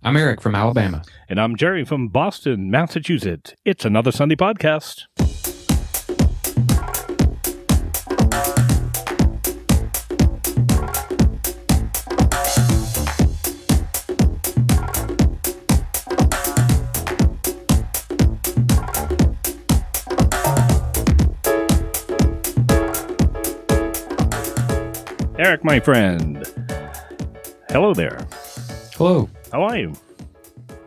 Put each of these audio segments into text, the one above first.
I'm Eric from Alabama. And I'm Jerry from Boston, Massachusetts. It's another Sunday podcast. Eric, my friend. Hello there. Hello. How are you?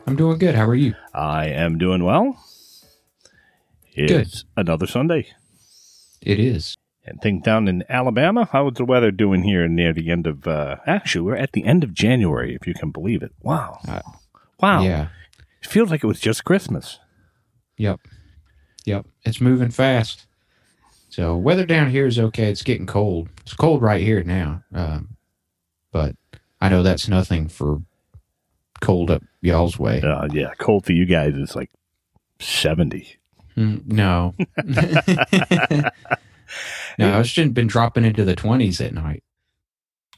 I'm doing good. How are you? I am doing well. It's another Sunday. It is. And things down in Alabama, how's the weather doing here near the end of, uh, actually, we're at the end of January, if you can believe it. Wow. Uh, wow. Yeah. It feels like it was just Christmas. Yep. Yep. It's moving fast. So weather down here is okay. It's getting cold. It's cold right here now. Um, but I know that's nothing for cold up y'all's way. Uh, yeah, cold for you guys is like 70. Mm, no. no, it's just been dropping into the 20s at night.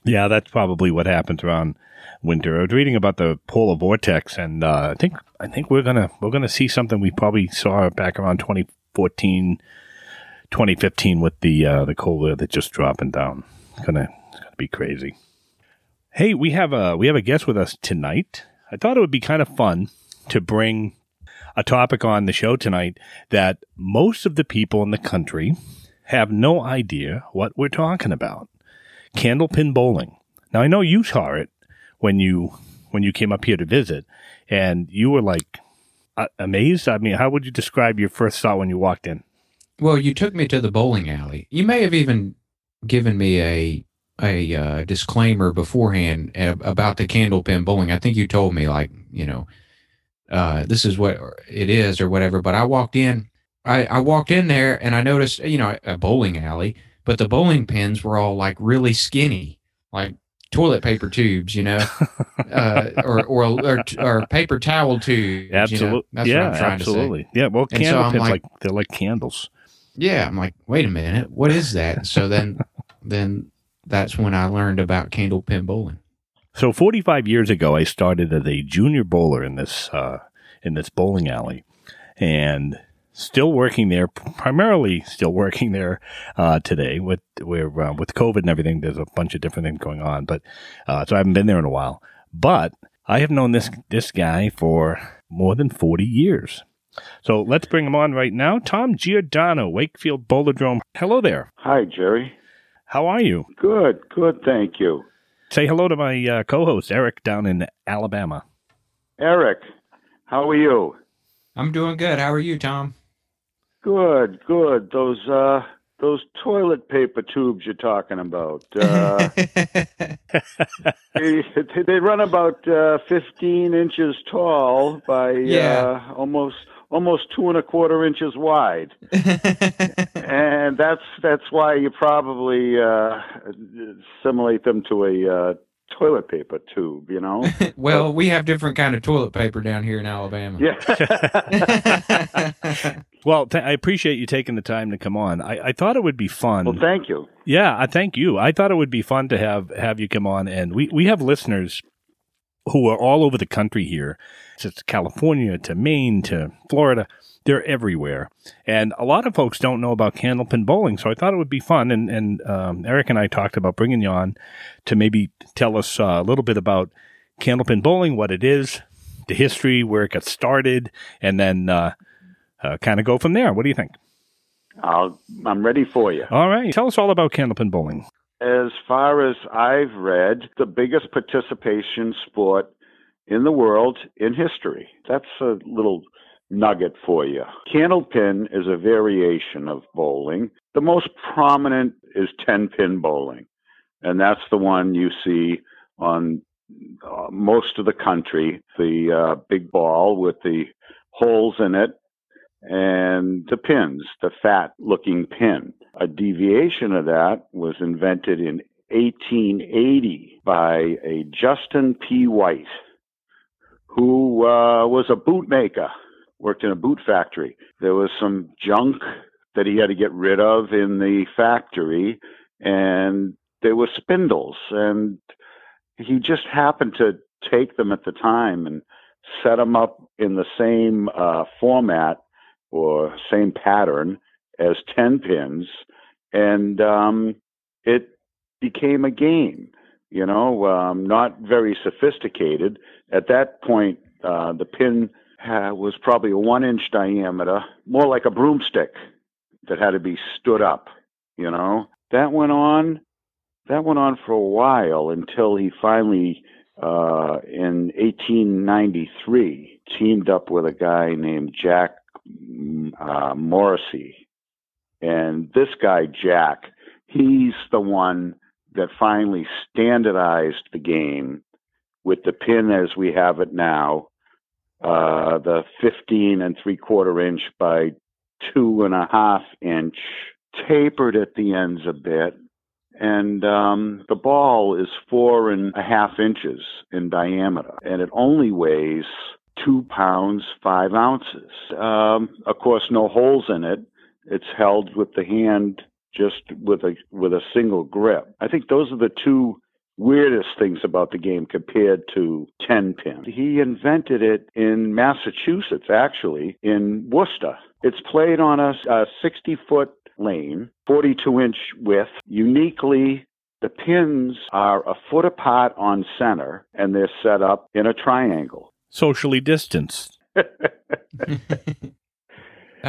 Yeah, that's probably what happens around winter. I was reading about the polar vortex, and uh, I think I think we're gonna we're gonna see something we probably saw back around 2014, 2015 with the uh, the cold air that just dropping down. It's gonna it's gonna be crazy. Hey, we have a we have a guest with us tonight. I thought it would be kind of fun to bring a topic on the show tonight that most of the people in the country have no idea what we're talking about. Candlepin bowling. Now I know you saw it when you when you came up here to visit, and you were like uh, amazed. I mean, how would you describe your first thought when you walked in? Well, you took me to the bowling alley. You may have even given me a a uh, disclaimer beforehand about the candlepin bowling. I think you told me like you know uh, this is what it is or whatever. But I walked in, I, I walked in there and I noticed you know a bowling alley, but the bowling pins were all like really skinny, like toilet paper tubes, you know, uh, or, or, or or paper towel tubes. Absolutely, you know? That's yeah, what I'm trying absolutely. to say. Yeah, well, And so candle I'm pins like- like they're like candles. Yeah, I'm like, wait a minute, what is that? So then, then that's when I learned about candlepin bowling. So 45 years ago, I started as a junior bowler in this uh, in this bowling alley, and still working there. Primarily, still working there uh, today. With where uh, with COVID and everything, there's a bunch of different things going on. But uh, so I haven't been there in a while. But I have known this this guy for more than 40 years. So let's bring him on right now. Tom Giordano, Wakefield Bowladrome. Hello there. Hi, Jerry. How are you? Good, good, thank you. Say hello to my uh, co-host Eric down in Alabama. Eric, how are you? I'm doing good. How are you, Tom? Good, good. Those uh those toilet paper tubes you're talking about. Uh, they, they run about uh, 15 inches tall by Yeah. uh, almost almost two and a quarter inches wide, and that's that's why you probably uh, assimilate them to a uh, toilet paper tube. You know? well, we have different kind of toilet paper down here in Alabama. Yeah. Well, th- I appreciate you taking the time to come on. I, I thought it would be fun. well, thank you. yeah, I thank you. I thought it would be fun to have have you come on, and we we have listeners who are all over the country here. It's California to Maine to Florida. They're everywhere, and a lot of folks don't know about candlepin bowling. So I thought it would be fun, and and um, Eric and I talked about bringing you on to maybe tell us uh, a little bit about candlepin bowling, what it is, the history, where it got started, and then uh, uh, kind of go from there. What do you think? I'll, I'm ready for you. All right, tell us all about candlepin bowling. As far as I've read, the biggest participation sport in the world in history. That's a little nugget for you. Candlepin is a variation of bowling. The most prominent is 10 pin bowling, and that's the one you see on uh, most of the country. The uh, big ball with the holes in it and the pins, the fat looking pin. A deviation of that was invented in 1880 by a Justin P. White, who uh, was a bootmaker, worked in a boot factory. There was some junk that he had to get rid of in the factory, and there were spindles, and he just happened to take them at the time and set them up in the same uh, format or same pattern as 10 pins, and um, it became a game. You know, um, not very sophisticated. At that point, uh, the pin was probably a one inch diameter, more like a broomstick that had to be stood up. You know, that went on. That went on for a while until he finally, uh, in 1893, teamed up with a guy named Jack uh, Morrissey. And this guy, Jack, he's the one that finally standardized the game with the pin as we have it now, uh, the 15 and three quarter inch by two and a half inch, tapered at the ends a bit. And um, the ball is four and a half inches in diameter, and it only weighs two pounds five ounces. Um, of course, no holes in it. It's held with the hand just with a with a single grip. I think those are the two weirdest things about the game compared to 10 pin. He invented it in Massachusetts, actually, in Worcester. It's played on a, a 60 foot lane, 42 inch width. Uniquely, the pins are a foot apart on center and they're set up in a triangle. Socially distanced. that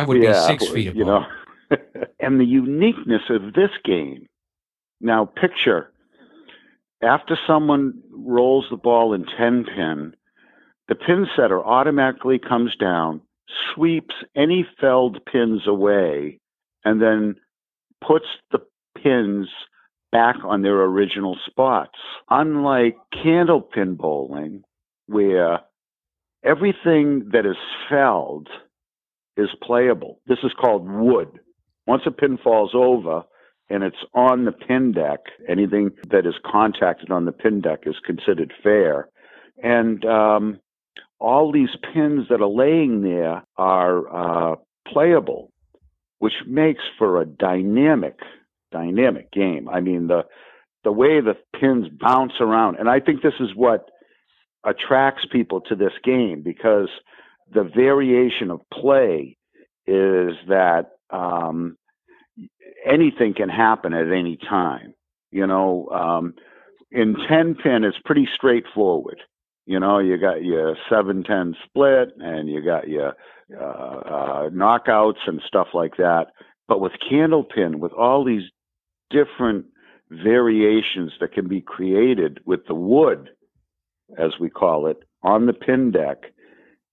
would yeah, be six feet apart. You know, and the uniqueness of this game. Now, picture after someone rolls the ball in 10 pin, the pin setter automatically comes down, sweeps any felled pins away, and then puts the pins back on their original spots. Unlike candlepin bowling, where everything that is felled is playable. This is called wood. Once a pin falls over and it's on the pin deck, anything that is contacted on the pin deck is considered fair. And um, all these pins that are laying there are uh, playable, which makes for a dynamic, dynamic game. I mean, the the way the pins bounce around, and I think this is what attracts people to this game because the variation of play is that um, anything can happen at any time. You know, um, in 10 pin, it's pretty straightforward. You know, you got your 7 10 split and you got your uh, uh, knockouts and stuff like that. But with candle pin, with all these different variations that can be created with the wood, as we call it, on the pin deck,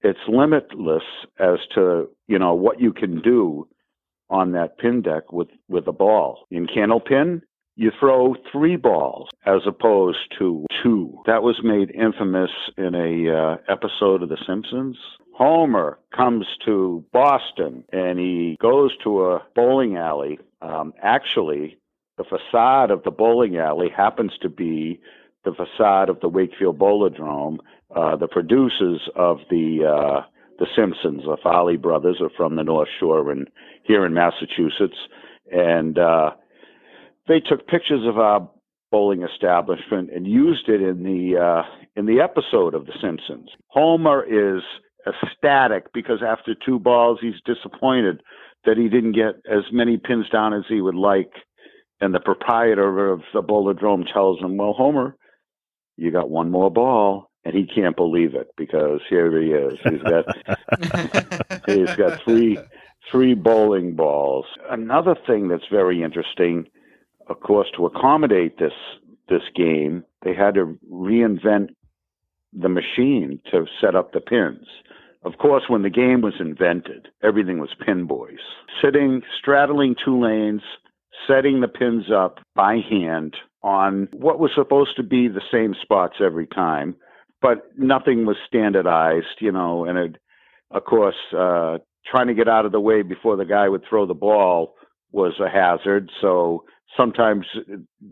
it's limitless as to you know what you can do on that pin deck with with a ball. In candlepin, you throw three balls as opposed to two. That was made infamous in a uh, episode of The Simpsons. Homer comes to Boston and he goes to a bowling alley. Um, actually, the facade of the bowling alley happens to be the facade of the Wakefield Bowladrome. Uh, the producers of the uh, the Simpsons, the Farrelly brothers, are from the North Shore and here in Massachusetts, and uh, they took pictures of our bowling establishment and used it in the uh, in the episode of The Simpsons. Homer is ecstatic because after two balls, he's disappointed that he didn't get as many pins down as he would like. And the proprietor of the Bowladrome tells him, "Well, Homer, you got one more ball." and he can't believe it because here he is. He's got he's got three three bowling balls. Another thing that's very interesting, of course, to accommodate this this game, they had to reinvent the machine to set up the pins. Of course, when the game was invented, everything was pin boys. Sitting, straddling two lanes, setting the pins up by hand on what was supposed to be the same spots every time but nothing was standardized, you know, and it, of course, uh, trying to get out of the way before the guy would throw the ball was a hazard. So sometimes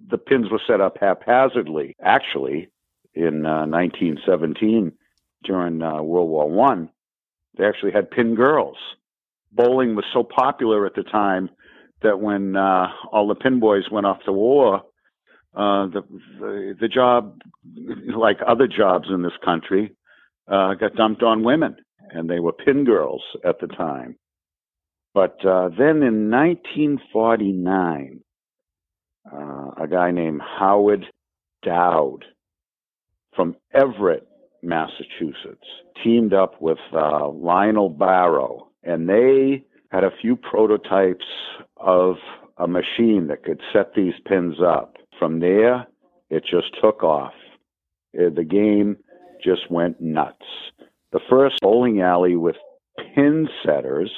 the pins were set up haphazardly. Actually, in uh, 1917, during uh, World War One, they actually had pin girls. Bowling was so popular at the time that when uh, all the pin boys went off to war, uh, the, the the job, like other jobs in this country, uh, got dumped on women, and they were pin girls at the time. But uh, then in 1949, uh, a guy named Howard Dowd from Everett, Massachusetts, teamed up with uh, Lionel Barrow, and they had a few prototypes of a machine that could set these pins up. From there, it just took off. Uh, the game just went nuts. The first bowling alley with pin setters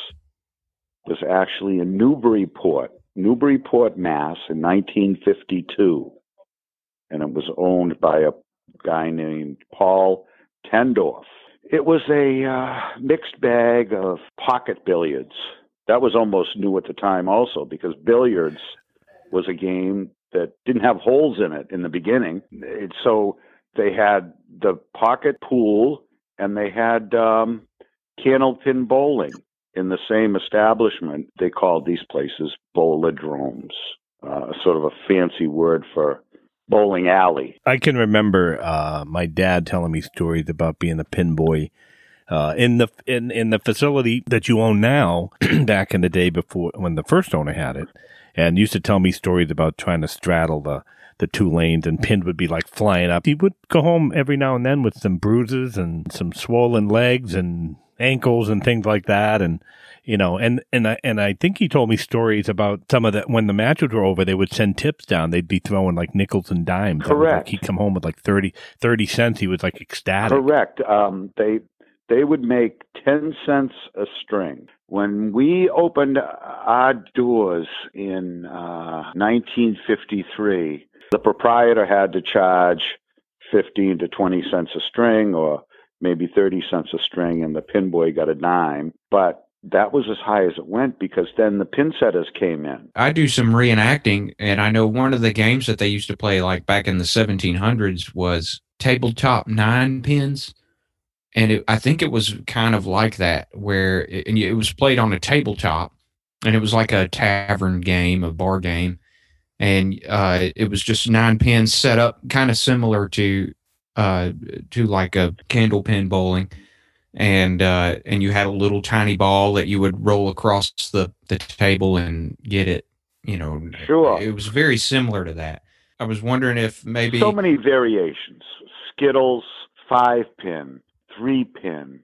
was actually in Newburyport, Newburyport, Mass, in 1952, and it was owned by a guy named Paul Tendorf. It was a uh, mixed bag of pocket billiards. That was almost new at the time, also, because billiards was a game that didn't have holes in it in the beginning. It, so they had the pocket pool and they had um, bowling in the same establishment. They called these places bowlodromes, uh, sort of a fancy word for bowling alley. I can remember uh, my dad telling me stories about being a pin boy uh, in the in in the facility that you own now. back in the day before when the first owner had it, and used to tell me stories about trying to straddle the the two lanes and pin would be like flying up. He would go home every now and then with some bruises and some swollen legs and ankles and things like that and you know, and and I and I think he told me stories about some of the when the matches were over, they would send tips down. They'd be throwing like nickels and dimes. Correct. Like he'd come home with like 30, 30 cents. He was like ecstatic. Correct. Um, they they would make ten cents a string. When we opened our doors in uh, 1953, the proprietor had to charge 15 to 20 cents a string or maybe 30 cents a string, and the pin boy got a dime. But that was as high as it went because then the pin setters came in. I do some reenacting, and I know one of the games that they used to play, like back in the 1700s, was tabletop nine pins. And it, I think it was kind of like that, where it, and it was played on a tabletop, and it was like a tavern game, a bar game, and uh, it was just nine pins set up, kind of similar to uh, to like a candle pin bowling and uh, and you had a little tiny ball that you would roll across the the table and get it. You know, sure. It was very similar to that. I was wondering if maybe so many variations: Skittles, five pin, three pin,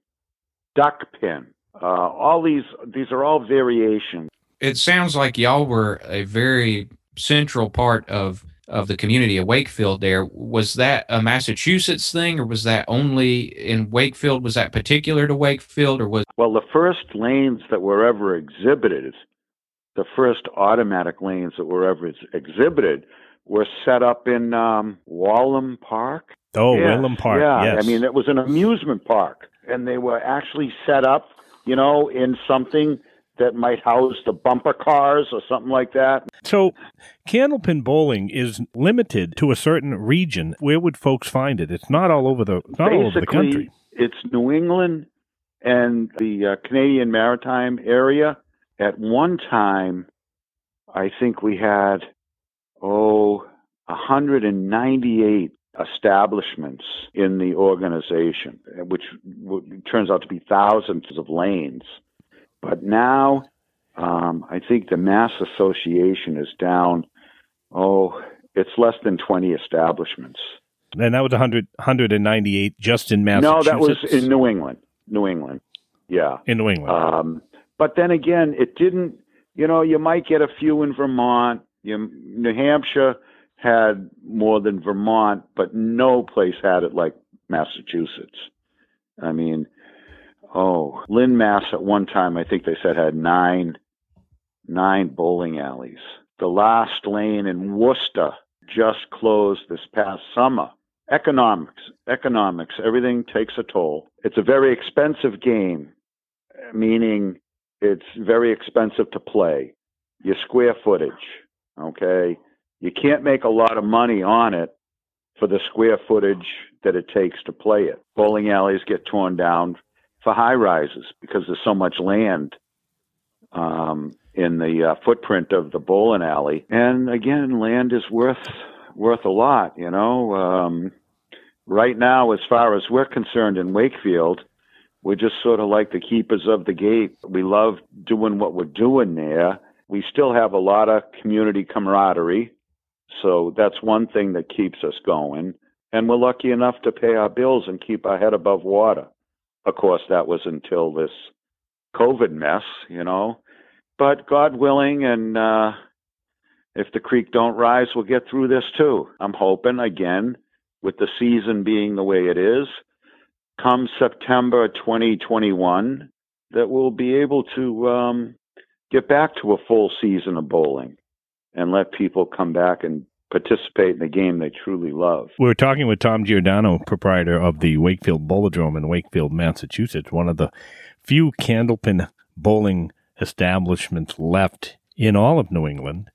duck pin. Uh, all these these are all variations. It sounds like y'all were a very central part of of the community of Wakefield there. Was that a Massachusetts thing or was that only in Wakefield? Was that particular to Wakefield or was Well, the first lanes that were ever exhibited, the first automatic lanes that were ever exhibited were set up in um, Walham Park. Oh, Walham Park. Yeah, yes. I mean it was an amusement park and they were actually set up, you know, in something that might house the bumper cars or something like that. So, candlepin bowling is limited to a certain region. Where would folks find it? It's not all over the not Basically, all over the country. It's New England and the uh, Canadian Maritime area. At one time, I think we had oh 198 establishments in the organization, which w- turns out to be thousands of lanes. But now, um, I think the Mass Association is down. Oh, it's less than 20 establishments. And that was 100, 198 just in Massachusetts. No, that was in New England. New England. Yeah. In New England. Um, but then again, it didn't, you know, you might get a few in Vermont. You, New Hampshire had more than Vermont, but no place had it like Massachusetts. I mean, oh, Lynn, Mass at one time, I think they said had nine, nine bowling alleys. The last lane in Worcester just closed this past summer. Economics, economics, everything takes a toll. It's a very expensive game, meaning it's very expensive to play. Your square footage, okay? You can't make a lot of money on it for the square footage that it takes to play it. Bowling alleys get torn down for high rises because there's so much land um, in the uh, footprint of the bowling alley. And again, land is worth worth a lot. You know, um, right now, as far as we're concerned in Wakefield, we're just sort of like the keepers of the gate. We love doing what we're doing there. We still have a lot of community camaraderie. So that's one thing that keeps us going. And we're lucky enough to pay our bills and keep our head above water. Of course, that was until this COVID mess, you know. But God willing, and uh, if the creek don't rise, we'll get through this too. I'm hoping again, with the season being the way it is, come September 2021, that we'll be able to um, get back to a full season of bowling and let people come back and participate in the game they truly love. We're talking with Tom Giordano, proprietor of the Wakefield Bowladrome in Wakefield, Massachusetts, one of the few candlepin bowling establishments left in all of New England.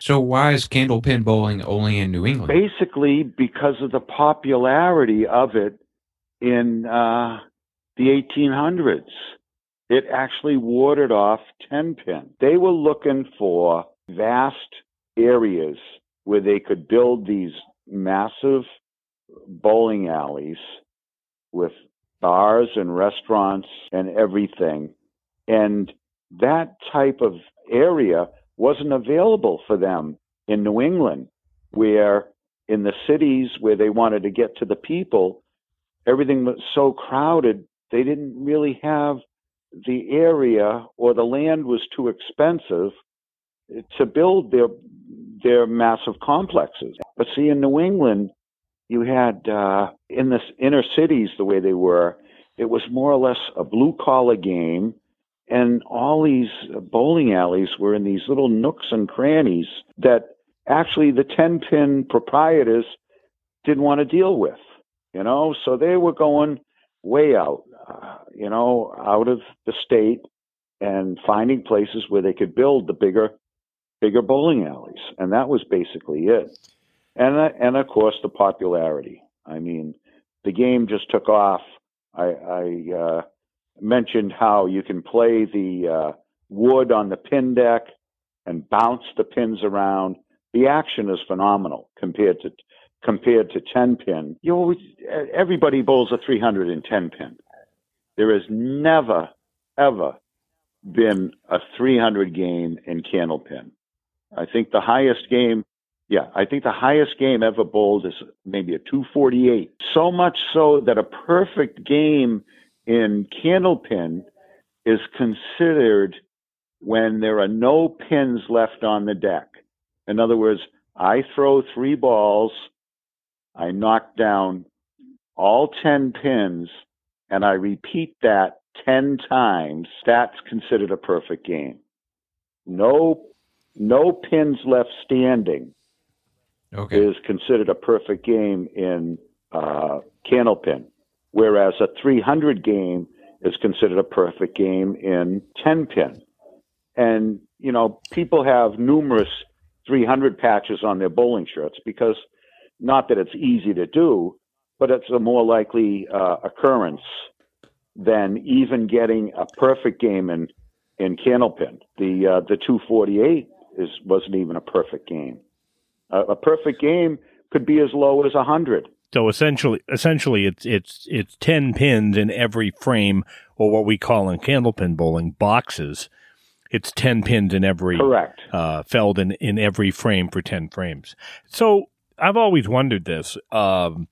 So why is candlepin bowling only in New England? Basically, because of the popularity of it in uh, the 1800s. It actually warded off 10 pin. They were looking for vast areas where they could build these massive bowling alleys with bars and restaurants and everything. And that type of area wasn't available for them in New England, where in the cities where they wanted to get to the people, everything was so crowded, they didn't really have the area or the land was too expensive to build their their massive complexes. But see, in New England, you had uh, in the inner cities the way they were, it was more or less a blue collar game, and all these bowling alleys were in these little nooks and crannies that actually the ten pin proprietors didn't want to deal with you know, so they were going way out, uh, you know, out of the state and finding places where they could build the bigger, bigger bowling alleys, and that was basically it. And and of course the popularity. I mean, the game just took off. I, I uh, mentioned how you can play the uh, wood on the pin deck and bounce the pins around. The action is phenomenal compared to compared to 10 pin. You know, everybody bowls a 310 pin. There has never, ever been a 300 game in candlepin. I think the highest game, yeah, I think the highest game ever bowled is maybe a 248. So much so that a perfect game in candlepin is considered when there are no pins left on the deck. In other words, I throw three balls I knock down all 10 pins and I repeat that 10 times, that's considered a perfect game. No, no pins left standing okay. is considered a perfect game in uh, candlepin, whereas a 300 game is considered a perfect game in 10 pin. And, you know, people have numerous 300 patches on their bowling shirts because – not that it's easy to do, but it's a more likely uh, occurrence than even getting a perfect game in in Candlepin. The uh, the 248 is wasn't even a perfect game. Uh, a perfect game could be as low as 100. So essentially, essentially, it's it's it's ten pins in every frame, or what we call in candlepin bowling boxes. It's ten pins in every correct uh, felled in in every frame for ten frames. So I've always wondered this. Um,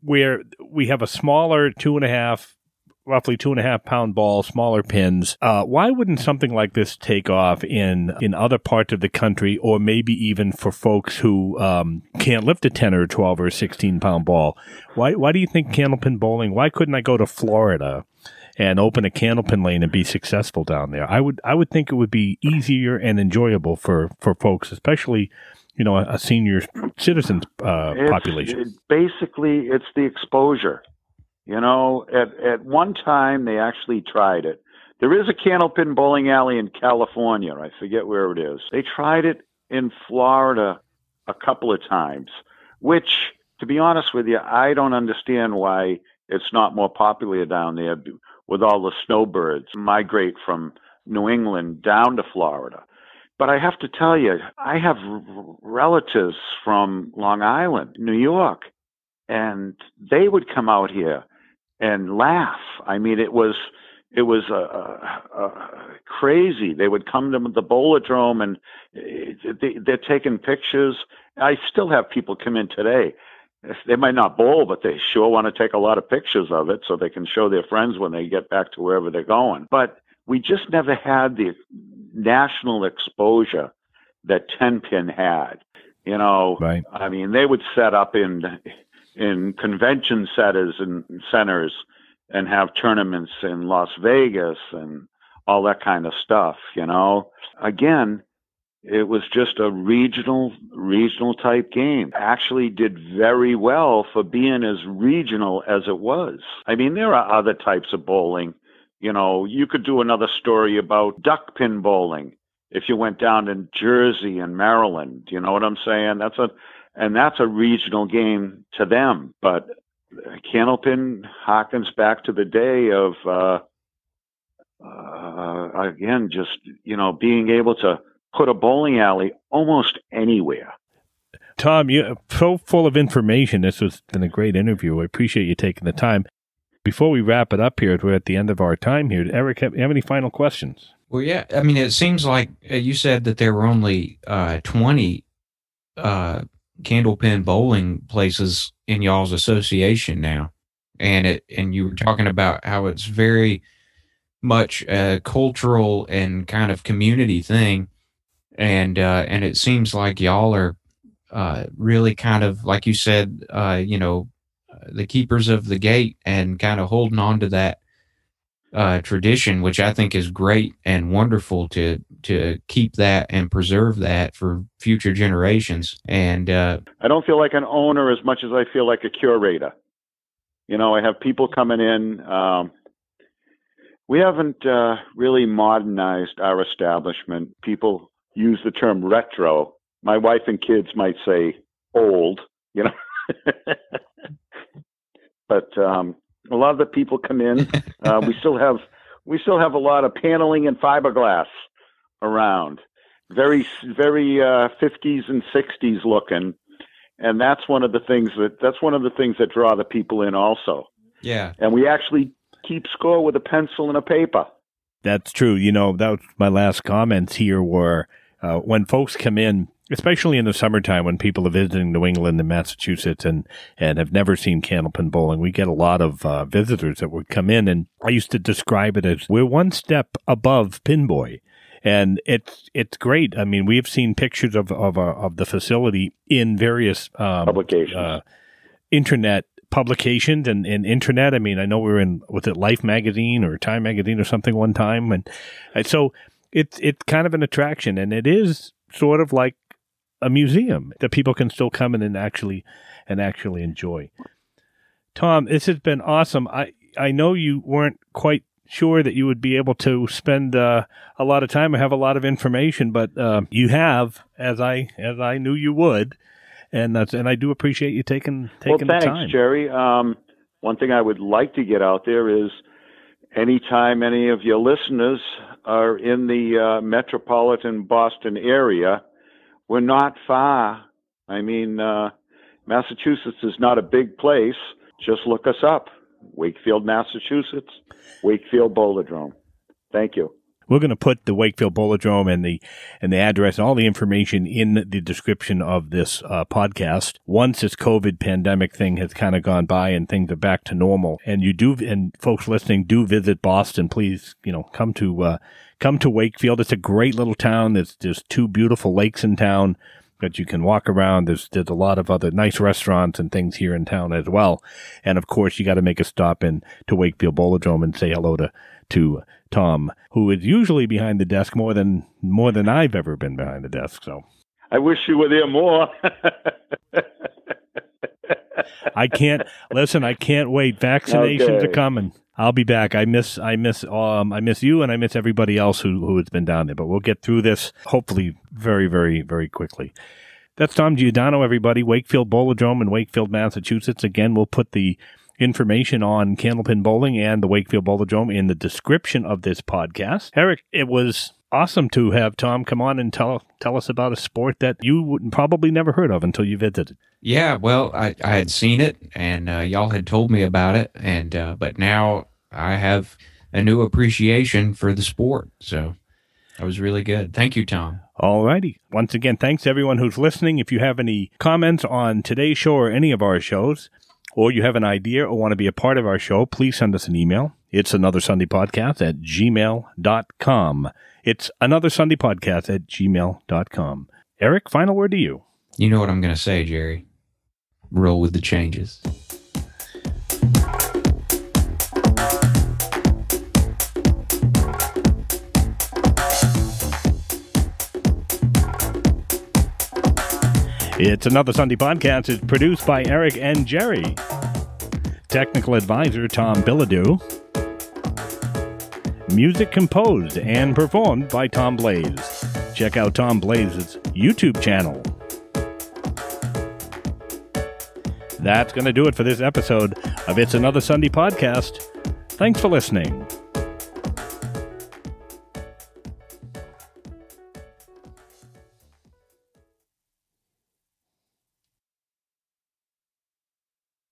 where we have a smaller two and a half, roughly two and a half pound ball, smaller pins. Uh, why wouldn't something like this take off in in other parts of the country, or maybe even for folks who um, can't lift a ten or twelve or sixteen pound ball? Why why do you think candlepin bowling? Why couldn't I go to Florida? And open a candlepin lane and be successful down there. I would I would think it would be easier and enjoyable for, for folks, especially you know, a, senior citizen uh, population. It, basically, it's the exposure. You know, at at one time they actually tried it. There is a candlepin bowling alley in California. I forget where it is. They tried it in Florida a couple of times, which, to be honest with you, I don't understand why it's not more popular down there with all the snowbirds migrate from New England down to Florida. But I have to tell you, I have relatives from Long Island, New York, and they would come out here and laugh. I mean, it was it was uh, uh, crazy. They would come to the Bowladrome and uh, they, they're taking pictures. I still have people come in today. They might not bowl, but they sure want to take a lot of pictures of it so they can show their friends when they get back to wherever they're going. But we just never had the national exposure that Ten Pin had. You know, right. I mean, they would set up in in convention centers and centers and have tournaments in Las Vegas and all that kind of stuff, you know. Again, it was just a regional regional type game. Actually did very well for being as regional as it was. I mean, there are other types of bowling. You know, you could do another story about duck pin bowling if you went down in Jersey and Maryland, you know what I'm saying? That's a and that's a regional game to them, but Candlepin harkens back to the day of, uh, uh, again, just, you know, being able to put a bowling alley almost anywhere. Tom, you're so full of information. This has been a great interview. I appreciate you taking the time. Before we wrap it up here, we're at the end of our time here. Eric, have, have any final questions? Well, yeah. I mean, it seems like uh, you said that there were only uh, 20 uh, candlepin bowling places in y'all's association now, and it and you were talking about how it's very much a cultural and kind of community thing, and uh, and it seems like y'all are uh, really kind of like you said, uh, you know, the keepers of the gate and kind of holding on to that uh, tradition, which I think is great and wonderful to to keep that and preserve that for future generations. And uh, I don't feel like an owner as much as I feel like a curator. You know, I have people coming in. Um, we haven't uh, really modernized our establishment. People use the term retro. My wife and kids might say old. You know. but um, a lot of the people come in. Uh, we still have we still have a lot of paneling and fiberglass around, very very uh, 50s and 60s looking, and that's one of the things that that's one of the things that draw the people in also. Yeah, and we actually keep score with a pencil and a paper. That's true. You know, that was my last comments here were uh, when folks come in, especially in the summertime when people are visiting New England and Massachusetts and, and have never seen candlepin bowling, we get a lot of uh, visitors that would come in. And I used to describe it as we're one step above Pinboy. And it's it's great. I mean, we have seen pictures of of, uh, of the facility in various um, publications, uh, internet publications and, and internet. I mean, I know we were in was it Life magazine or Time magazine or something one time, and, and so it's it's kind of an attraction, and it is sort of like a museum that people can still come in and actually and actually enjoy. Tom, this has been awesome. I I know you weren't quite sure that you would be able to spend uh, a lot of time or have a lot of information, but uh, you have, as I as I knew you would, and that's and I do appreciate you taking taking well, thanks, the time, Jerry. Um, one thing I would like to get out there is anytime any of your listeners are in the uh, metropolitan Boston area, we're not far. I mean, uh, Massachusetts is not a big place. Just look us up. Wakefield, Massachusetts, Wakefield Bowladrome. Thank you. We're going to put the Wakefield Bowladrome and the and the address and all the information in the description of this uh, podcast. Once this COVID pandemic thing has kind of gone by and things are back to normal, and you do, and folks listening do visit Boston, please, you know, come to uh, come to Wakefield. It's a great little town. There's there's two beautiful lakes in town that you can walk around. There's there's a lot of other nice restaurants and things here in town as well. And of course, you got to make a stop in to Wakefield Bowladrome and say hello to to Tom, who is usually behind the desk more than more than I've ever been behind the desk. So I wish you were there more. I can't listen. I can't wait. Vaccinations okay. are coming. I'll be back. I miss, I miss, um, I miss you, and I miss everybody else who who has been down there. But we'll get through this hopefully very, very, very quickly. That's Tom Giordano, everybody. Wakefield Bowladrome in Wakefield, Massachusetts. Again, we'll put the information on Candlepin Bowling and the Wakefield Bowladrome in the description of this podcast. Eric, it was awesome to have Tom come on and tell tell us about a sport that you would probably never heard of until you visited. Yeah, well, I, I had seen it, and uh, y'all had told me about it, and uh, but now I have a new appreciation for the sport. So that was really good. Thank you, Tom. All righty. Once again, thanks everyone who's listening. If you have any comments on today's show or any of our shows, or you have an idea or want to be a part of our show, please send us an email. It's another Sunday podcast at gmail.com. It's another Sunday podcast at gmail.com. Eric, final word to you. You know what I'm going to say, Jerry. Roll with the changes. It's another Sunday podcast. It's produced by Eric and Jerry. Technical advisor Tom Bilodeau. Music composed and performed by Tom Blaze. Check out Tom Blaze's YouTube channel. That's going to do it for this episode of It's Another Sunday podcast. Thanks for listening.